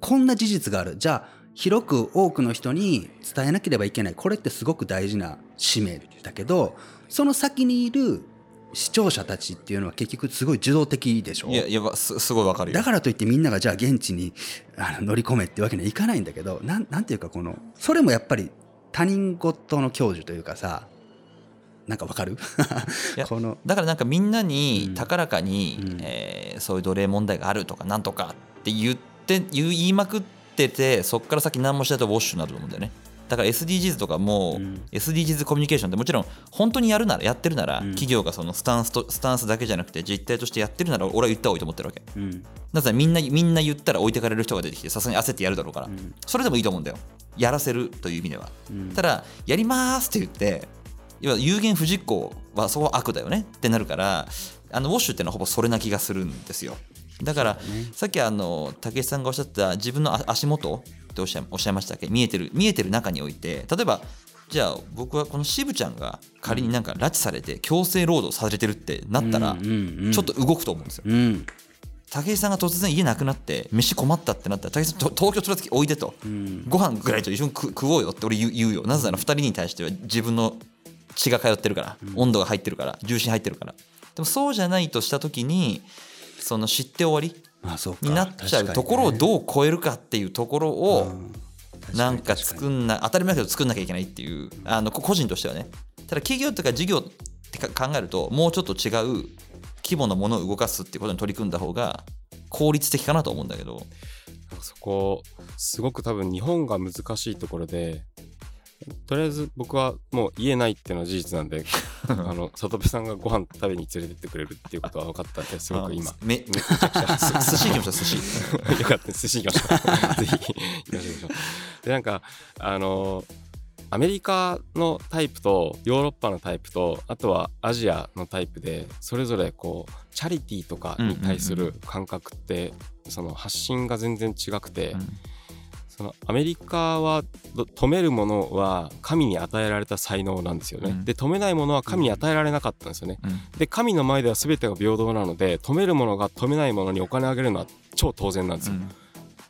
こんな事実がある。じゃあ広く多くの人に伝えなければいけない。これってすごく大事な使命だけどその先にいる視聴者たちっていうのは結局すごい受動的でしょ？いやいやすすごいわかるよ。だからといってみんながじゃあ現地にあの乗り込めってわけにはいかないんだけどなんなんていうかこのそれもやっぱり他人事の享受というかさなんかわかる？このだからなんかみんなにうん。高らかに、うん。えーそういう奴隷問題があるとかなんとかって言って言う言いまくっててそっから先何もしないとウォッシュになると思うんだよね。だから SDGs とかも、うん。SDGs コミュニケーションってもちろん本当にやるならやってるなら、うん。企業がそのスタンスとスタンスだけじゃなくて実態としてやってるなら俺は言った方がいいと思ってるわけ。うん。なぜみんなみんな言ったら置いてかれる人が出てきてさすがに焦ってやるだろうから、うん。それでもいいと思うんだよ。やらせるという意味では。うん。ただやりますって言って要は有言不実行はそこは悪だよねってなるからあのウォッシュっていうのはほぼそれな気がするんですよだから、さっきあの武井さんがおっしゃった自分のあ足元っておっしゃおっしゃいましたっけ？見えてる見えてる中において例えばじゃあ僕はこの渋ちゃんが仮になんか拉致されて強制労働されてるってなったらちょっと動くと思うんですよ。うん。武井さんが突然家なくなって飯困ったってなったら武井さんと東京連れてきおいでと、ん。ご飯ぐらいと一緒に食食おうよって俺言う言うよ。なぜなら2人に対しては自分の血が通ってるから、温度が入ってるから重心入ってるから。でもそうじゃないとした時にその知って終わりあそうか。になっちゃうところをどう超えるかっていうところをなんか作んな当たり前だけど作んなきゃいけないっていうあのこ個人としてはね。ただ企業とか事業ってか考えるともうちょっと違う規模のものを動かすっていうことに取り組んだ方が効率的かなと思うんだけど。そこすごく多分日本が難しいところでとりあえず僕はもう家ないっていうのは事実なんで あの里部さんがご飯食べに連れてってくれるっていうことは分かったんですごく今。あめめちゃくちゃす寿司行きましょう寿司。よかった寿司行きましょう。ぜひ行きましょうでなんかあのアメリカのタイプとヨーロッパのタイプとあとはアジアのタイプでそれぞれこうチャリティーとかに対する感覚ってその発信が全然違くて、そのアメリカはど止めるものは神に与えられた才能なんですよね、うん。で止めないものは神に与えられなかったんですよね、うん。で神の前では全てが平等なので止めるものが止めないものにお金をあげるのは超当然なんですよ、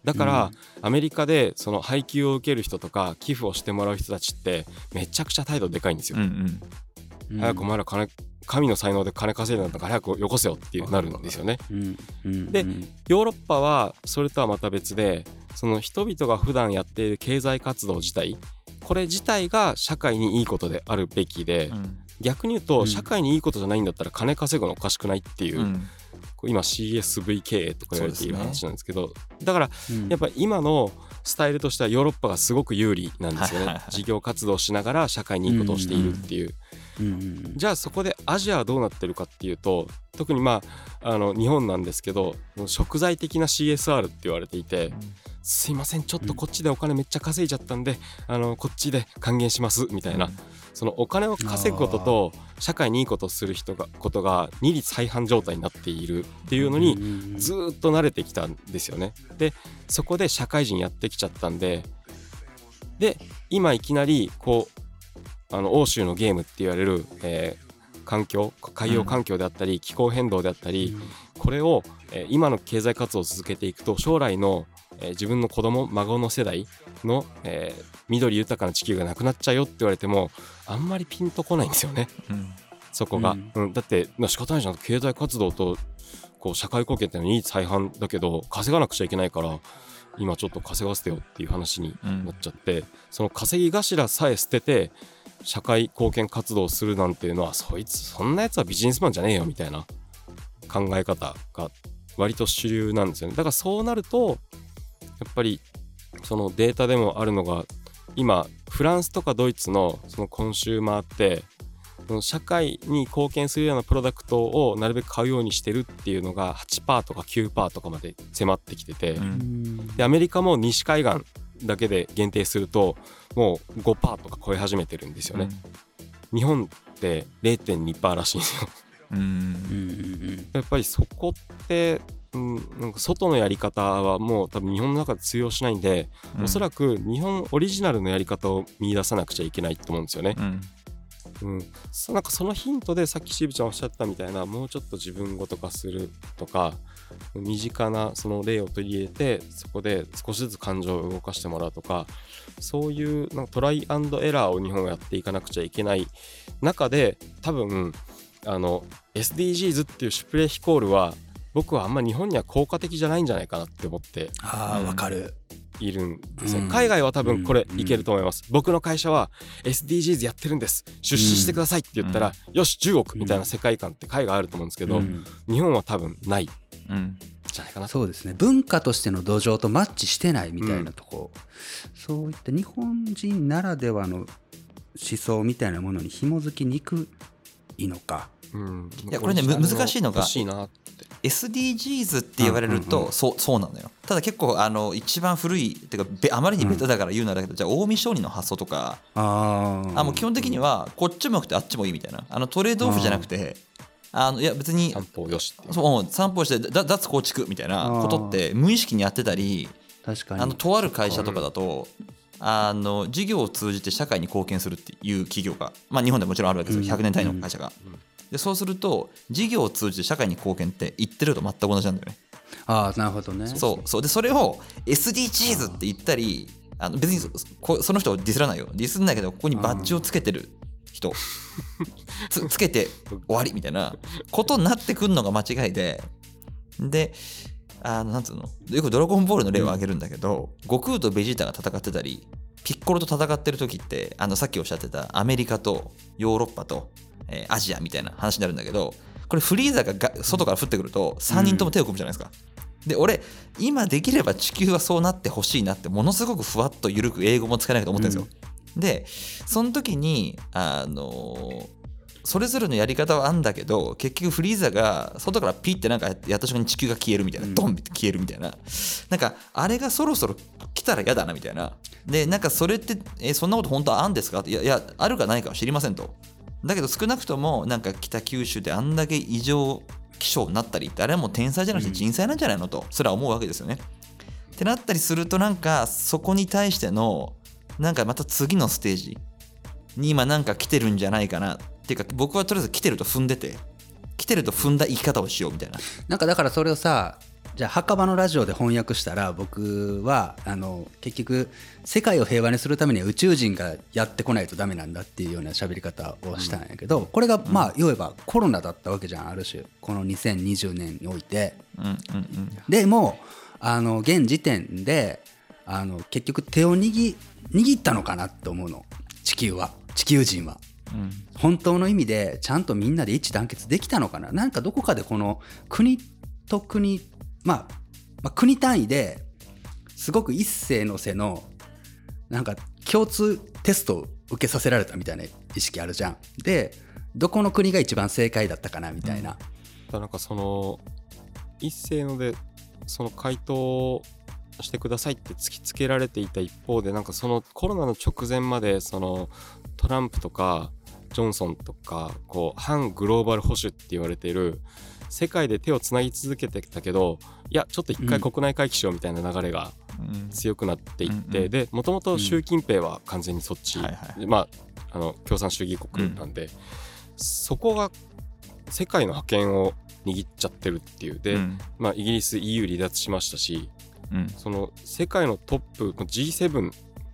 だから、アメリカでその配給を受ける人とか寄付をしてもらう人たちってめちゃくちゃ態度でかいんですよ、うんうん早くお前ら金神の才能で金稼いだんだから早くよこせよっていうなるんですよね。でうん。ヨーロッパはそれとはまた別でその人々が普段やっている経済活動自体これ自体が社会にいいことであるべきで、うん。逆に言ううん。と社会にいいことじゃないんだったら金稼ぐのおかしくないっていう、うん。こう今 CSV 経営とか言われている話なんですけどだからうん。やっぱ今のスタイルとしてはヨーロッパがすごく有利なんですよね。事業活動しながら社会にいいことをしているっていううんうんじゃあそこでアジアはどうなってるかっていうと特にまああの日本なんですけど食材的な CSR って言われていてすいませんちょっとこっちでお金めっちゃ稼いじゃったんであのこっちで還元しますみたいな。そのお金を稼ぐことと社会にいいことをする人がことが二律背反状態になっているっていうのにうん。ずーっと慣れてきたんですよね。でそこで社会人やってきちゃったんでで今いきなりこうあの欧州のゲームって言われる、えー環境海洋環境であったり、気候変動であったり、これを、えー今の経済活動を続けていくと将来の、えー自分の子供孫の世代の、えー緑豊かな地球がなくなっちゃうよって言われてもあんまりピンとこないんですよね。うん。そこが、うん。うん。だってまあ仕方ないじゃん。経済活動とこう社会貢献ってのはいい再販だけど稼がなくちゃいけないから今ちょっと稼がせてよっていう話にうん。なっちゃって、その稼ぎ頭さえ捨てて社会貢献活動をするなんていうのはそいつそんなやつはビジネスマンじゃねえよみたいな。考え方が割と主流なんですよね。だからそうなるとやっぱりそのデータでもあるのが今フランスとかドイツのそのコンシューマーって社会に貢献するようなプロダクトをなるべく買うようにしてるっていうのが8%とか9%とかまで迫ってきてて、でアメリカも西海岸だけで限定するともう5%とか超え始めてるんですよね、日本って0.2%らしいんですよ。うん。うん。うんやっぱりそこって、うん、なんか外のやり方はもう多分日本の中で通用しないんで、うん。おそらく日本オリジナルのやり方を見出さなくちゃいけないと思うんですよね。うん。うん、そなんかそのヒントでさっきしぶちゃんおっしゃったみたいなもうちょっと自分ごと化するとか身近なその例を取り入れてそこで少しずつ感情を動かしてもらうとかそういうなんかトライアンドエラーを日本はやっていかなくちゃいけない中で多分あの SDGs っていうシュプレヒコールは僕はあんま日本には効果的じゃないんじゃないかなって思って。ああわかる。いるんですよ、うん。海外は多分これうんいけると思います、僕の会社は SDGs やってるんです。出資してくださいって言ったら、よし10億みたいな世界観って海外あると思うんですけど、うん。日本は多分ないんうんじゃないかなと。そうですね。文化としての土壌とマッチしてないみたいなとこ、そういった日本人ならではの思想みたいなものに紐づきにくいのかうん。いやこれねむ難しいのが SDGs って。言われると、うんうんうん。そうそうなのよ。ただ結構あの一番古いっていうかべあまりにベタだから言うならだけど、じゃあ近江商人の発想とか。あー。あもう基本的にはこっちもよくてあっちもいいみたいな。あのトレードオフじゃなくてあのいや別に散歩よしそう散歩してだ脱構築みたいなことって無意識にやってたり確かに。あのとある会社とかだとあの事業を通じて社会に貢献するっていう企業が、まあ、日本でもちろんあるわけですよ。うん。100年単位の会社が。でそうすると事業を通じて社会に貢献って言ってると全く同じなんだよね。ああなるほどね。そうそう。でそれを SDGs って言ったりあの別にその人をディスらないよ。ディスんないけどここにバッジをつけてる人。つ つけて終わりみたいな。ことになってくるのが間違いで。であのなんつうの？よく「ドラゴンボール」の例を挙げるんだけど、悟空とベジータが戦ってたりピッコロと戦ってる時ってあのさっきおっしゃってたアメリカとヨーロッパと、えーアジアみたいな話になるんだけどこれフリーザがが外から降ってくると3人とも手を組むじゃないですか。で俺今できれば地球はそうなってほしいなってものすごくふわっと緩く英語も使えないと思ってるんですよ。でその時にあのそれぞれのやり方はあんだけど結局フリーザが外からピッてなんかやった瞬間に地球が消えるみたいな、うん。ドンって消えるみたいな。なんかあれがそろそろ来たら嫌だなみたいな。でなんかそれってえそんなこと本当はあんですかっていやいやあるかないかは知りませんとだけど少なくともなんか北九州であんだけ異常気象になったりってあれはもう天才じゃなくて人災なんじゃないのとそれは思うわけですよね。ってなったりするとなんかそこに対してのなんかまた次のステージに今なんか来てるんじゃないかなっていうか僕はとりあえず来てると踏んでて来てると踏んだ生き方をしようみたいな。なんかだからそれをさじゃあ墓場のラジオで翻訳したら僕はあの結局世界を平和にするためには宇宙人がやってこないとダメなんだっていうような喋り方をしたんやけど、これがまあ言えばコロナだったわけじゃんある種。この2020年において。でもあの現時点であの結局手を握握ったのかなって思うの。地球は。地球人は。うん。本当の意味でちゃんとみんなで一致団結できたのかな。なんかどこかでこの国と国、まあ、まあ国単位ですごく一斉の背のなんか共通テストを受けさせられたみたいな意識あるじゃん。でどこの国が一番正解だったかなみたいな。だからなんかその一斉のでその回答をしてくださいって突きつけられていた一方でなんかそのコロナの直前までそのトランプとかジョンソンとかこう反グローバル保守って言われている世界で手をつなぎ続けてきたけどいやちょっと一回うん国内回帰しようみたいな流れがうん。強くなっていって、うんうん。でもともと習近平は完全にそっち、はいはい。まああの共産主義国なんで、そこが世界の覇権を握っちゃってるっていう。で、うん。まあ、イギリス EU 離脱しましたしうん。その世界のトップ G7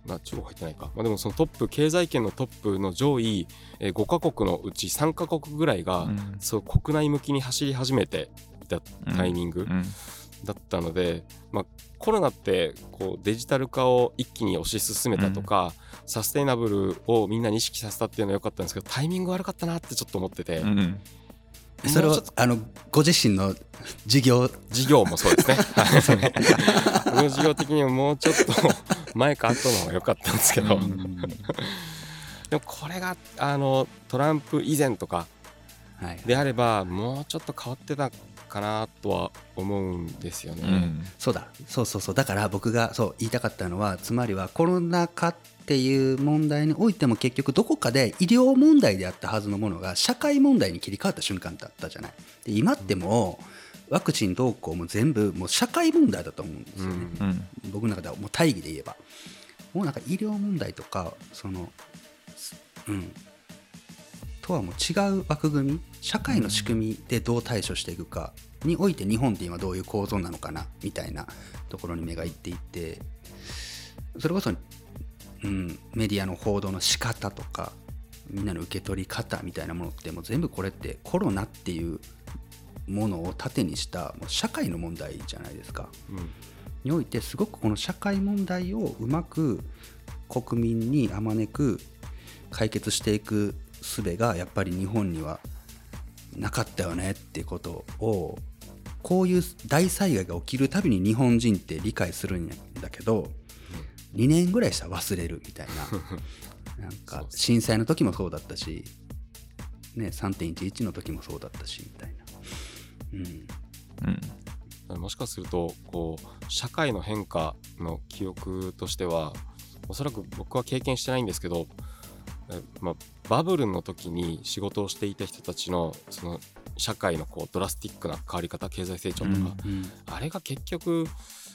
まあ中国入ってないか、まあ、でもそのトップ経済圏のトップの上位、えー5カ国のうち3カ国ぐらいが、うん。そう国内向きに走り始めていたタイミングうん。だったので、まあ、コロナってこうデジタル化を一気に推し進めたとか、サステイナブルをみんなに意識させたっていうのは良かったんですけどタイミング悪かったなってちょっと思ってて、うん。うん。それもうちょっとをあのご自身の事業。事業もそうですね。はい。事業的にはもうちょっと前か後の方が良かったんですけど、うん。でもこれがあのトランプ以前とかはい、であればもうちょっと変わってたかなとは思うんですよね。うん。そうだ。そうそうそう。だから僕がそう言いたかったのはつまりはコロナ禍っていう問題においても結局どこかで医療問題であったはずのものが社会問題に切り替わった瞬間だったじゃない。で今ってもうワクチン動向も全部もう社会問題だと思うんですよね、うん。うん。僕の中ではもう大義で言えば。もうなんか医療問題とかそのすうん。とはもう違う枠組み社会の仕組みでどう対処していくかにおいて日本って今どういう構造なのかなみたいなところに目がいっていってそれこそ、うん、メディアの報道の仕方とかみんなの受け取り方みたいなものってもう全部これってコロナっていうものを盾にした社会の問題じゃないですか。うんにおいてすごくこの社会問題をうまく国民にあまねく解決していく術がやっぱり日本にはなかったよねっていうことをこういう大災害が起きるたびに日本人って理解するんだけど2年ぐらいしたら忘れるみたいな なんか震災の時もそうだったし、ね、3.11の時もそうだったしみたいな。うん。うん。もしかするとこう社会の変化の記憶としてはおそらく僕は経験してないんですけど、えまあ、バブルの時に仕事をしていた人たちのその社会のこうドラスティックな変わり方経済成長とか、うんあれが結局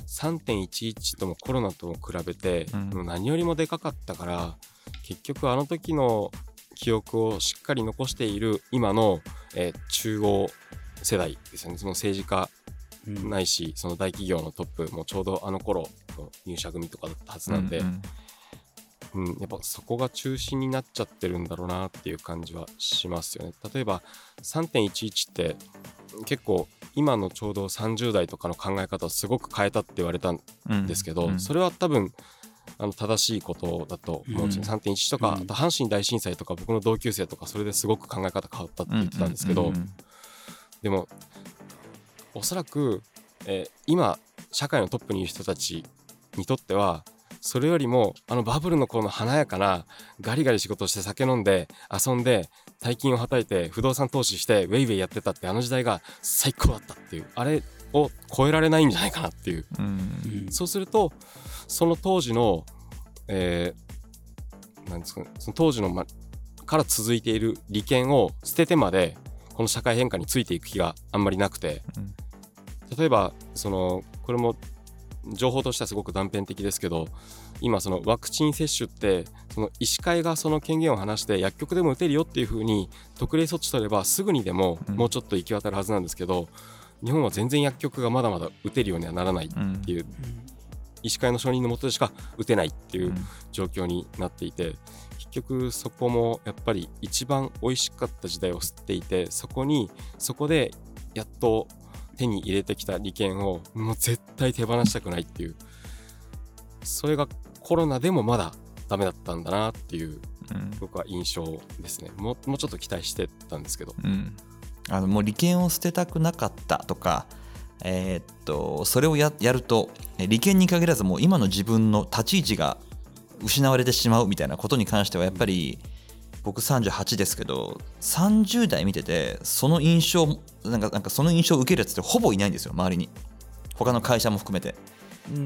3.11ともコロナとも比べて、うん。何よりもでかかったから結局あの時の記憶をしっかり残している今の、えー中央世代ですよね。その政治家うん。ないしその大企業のトップもちょうどあの頃の入社組とかだったはずなんで、うんうん。やっぱそこが中心になっちゃってるんだろうなっていう感じはしますよね。例えば3.11って結構今のちょうど30代とかの考え方をすごく変えたって言われたんうんですけど、うんそれは多分あの正しいことだと思うんですよ、うん。3.11とか、うん。あと阪神大震災とか僕の同級生とかそれですごく考え方変わったって言ってたんですけど、うんうんでもおそらく、えー今社会のトップにいる人たちにとってはそれよりもあのバブルの頃の華やかなガリガリ仕事して酒飲んで遊んで大金をはたいて不動産投資してウェイウェイやってたってあの時代が最高だったっていうあれを超えられないんじゃないかなっていう。うそうするとその当時の、えーなんですかねその当時の、ま、から続いている利権を捨ててまでこの社会変化についていく気があんまりなくて。うん。例えばそのこれも情報としてはすごく断片的ですけど今そのワクチン接種ってその医師会がその権限を離して薬局でも打てるよっていう風に特例措置取ればすぐにでもうん。もうちょっと行き渡るはずなんですけど、日本は全然薬局がまだまだ打てるようにはならないってうん。いう医師会の承認のもとでしか打てないっていううん。状況になっていて結局そこもやっぱり一番美味しかった時代を吸っていてそこにそこでやっと手に入れてきた利権をもう絶対手放したくないっていう。それがコロナでもまだダメだったんだなっていううん。僕は印象ですね。もうもうちょっと期待してたんですけど。うん。あのもう利権を捨てたくなかったとか、えーっとそれをややるとえ利権に限らずもう今の自分の立ち位置が失われてしまうみたいなことに関してはやっぱり僕38ですけど30代見ててその印象なんかなんかその印象を受けるやつってほぼいないんですよ周りに。他の会社も含めて。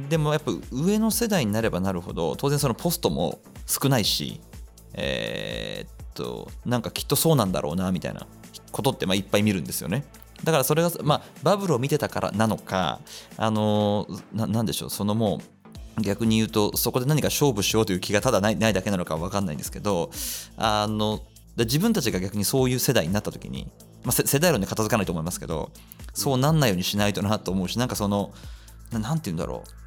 でもやっぱ上の世代になればなるほど当然そのポストも少ないしえーっとなんかきっとそうなんだろうなみたいなことってまあいっぱい見るんですよね。だからそれが、まあ、バブルを見てたからなのかあのななんでしょうそのもう逆に言うとそこで何か勝負しようという気がただないないだけなのかは分かんないんですけどあの自分たちが逆にそういう世代になった時に、まあ、せ世代論で片付かないと思いますけどそうなんないようにしないとなと思うしなんかそのなんて言うんだろう。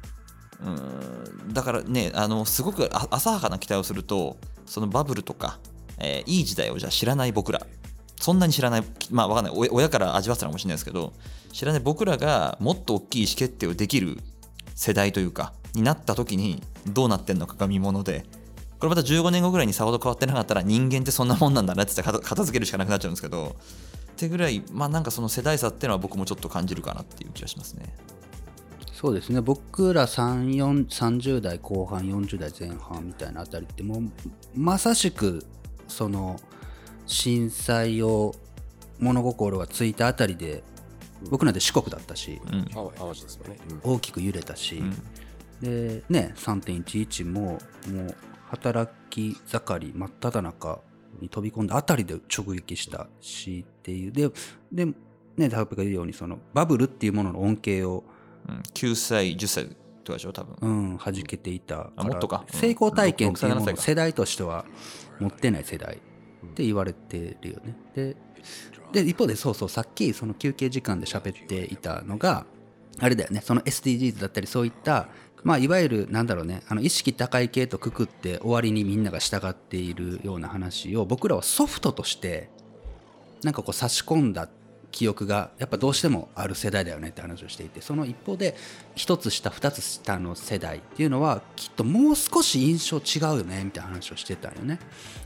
うんだからねあのすごく浅はかな期待をするとそのバブルとか、えーいい時代をじゃあ知らない僕ら。そんなに知らないまあわかんない。親から味わってたのかもしれないですけど知らない僕らがもっと大きい意思決定をできる世代というかになった時にどうなってんのかが見ものでこれまた15年後ぐらいにさほど変わってなかったら人間ってそんなもんなんだなって言って片片付けるしかなくなっちゃうんですけどってぐらいまあなんかその世代差っていうのは僕もちょっと感じるかなっていう気がしますね。そうですね。僕ら3 4 30代後半40代前半みたいなあたりってもうまさしくその震災を物心がついたあたりで僕なんて四国だったしうん。大きく揺れたし、うんでね3.11ももう働き盛り真っ只中に飛び込んだあたりで直撃したしっていう。ででねタープが言うようにそのバブルっていうものの恩恵をうん、9歳10歳とかでしょ多分、うん、弾けていたあもっとか。うん。成功体験っていう6歳7歳かものを世代としては持ってない世代って言われてるよね。でで一方でそうそうさっきその休憩時間で喋っていたのがあれだよね。その SDGs だったりそういったまあいわゆるなんだろうねあの意識高い系とくくって終わりにみんなが従っているような話を僕らはソフトとしてなんかこう差し込んだ記憶がやっぱどうしてもある世代だよねって話をしていてその一方で一つ下二つ下の世代っていうのはきっともう少し印象違うよねみたいな話をしてたんよね。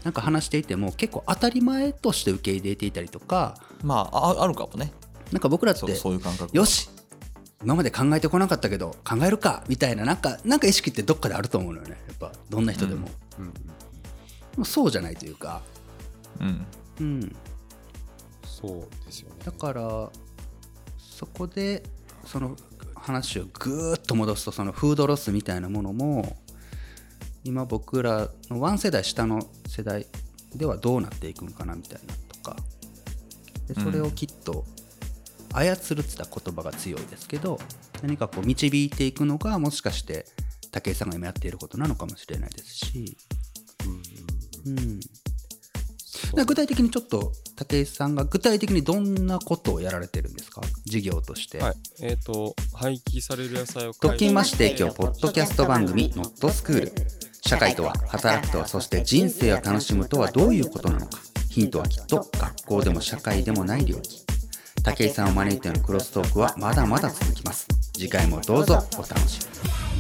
なんか話していても結構当たり前として受け入れていたりとかまあああるかもね。なんか僕らってそういう感覚よし今まで考えてこなかったけど考えるかみたいななんかなんか意識ってどっかであると思うのよね。やっぱどんな人でも、うんうんそうじゃないというか。うん。うん。そうですよね。だからそこでその話をぐーっと戻すとそのフードロスみたいなものも今僕らのワン世代下の世代ではどうなっていくのかなみたいなとか。でそれをきっと操るって言った言葉が強いですけど何かこう導いていくのがもしかして武井さんが今やっていることなのかもしれないですし、うん、そう。で具体的にちょっと武井さんが具体的にどんなことをやられてるんですか？事業として。はい。えっ、と廃棄される野菜を特勤マッシュ提供ポッドキャスト番組「ノットスクール」社会とは働くとはそして人生を楽しむとはどういうことなのか。ヒントはきっと学校でも社会でもない領域武井さんを招いてのクロストークはまだまだ続きます。次回もどうぞお楽しみに。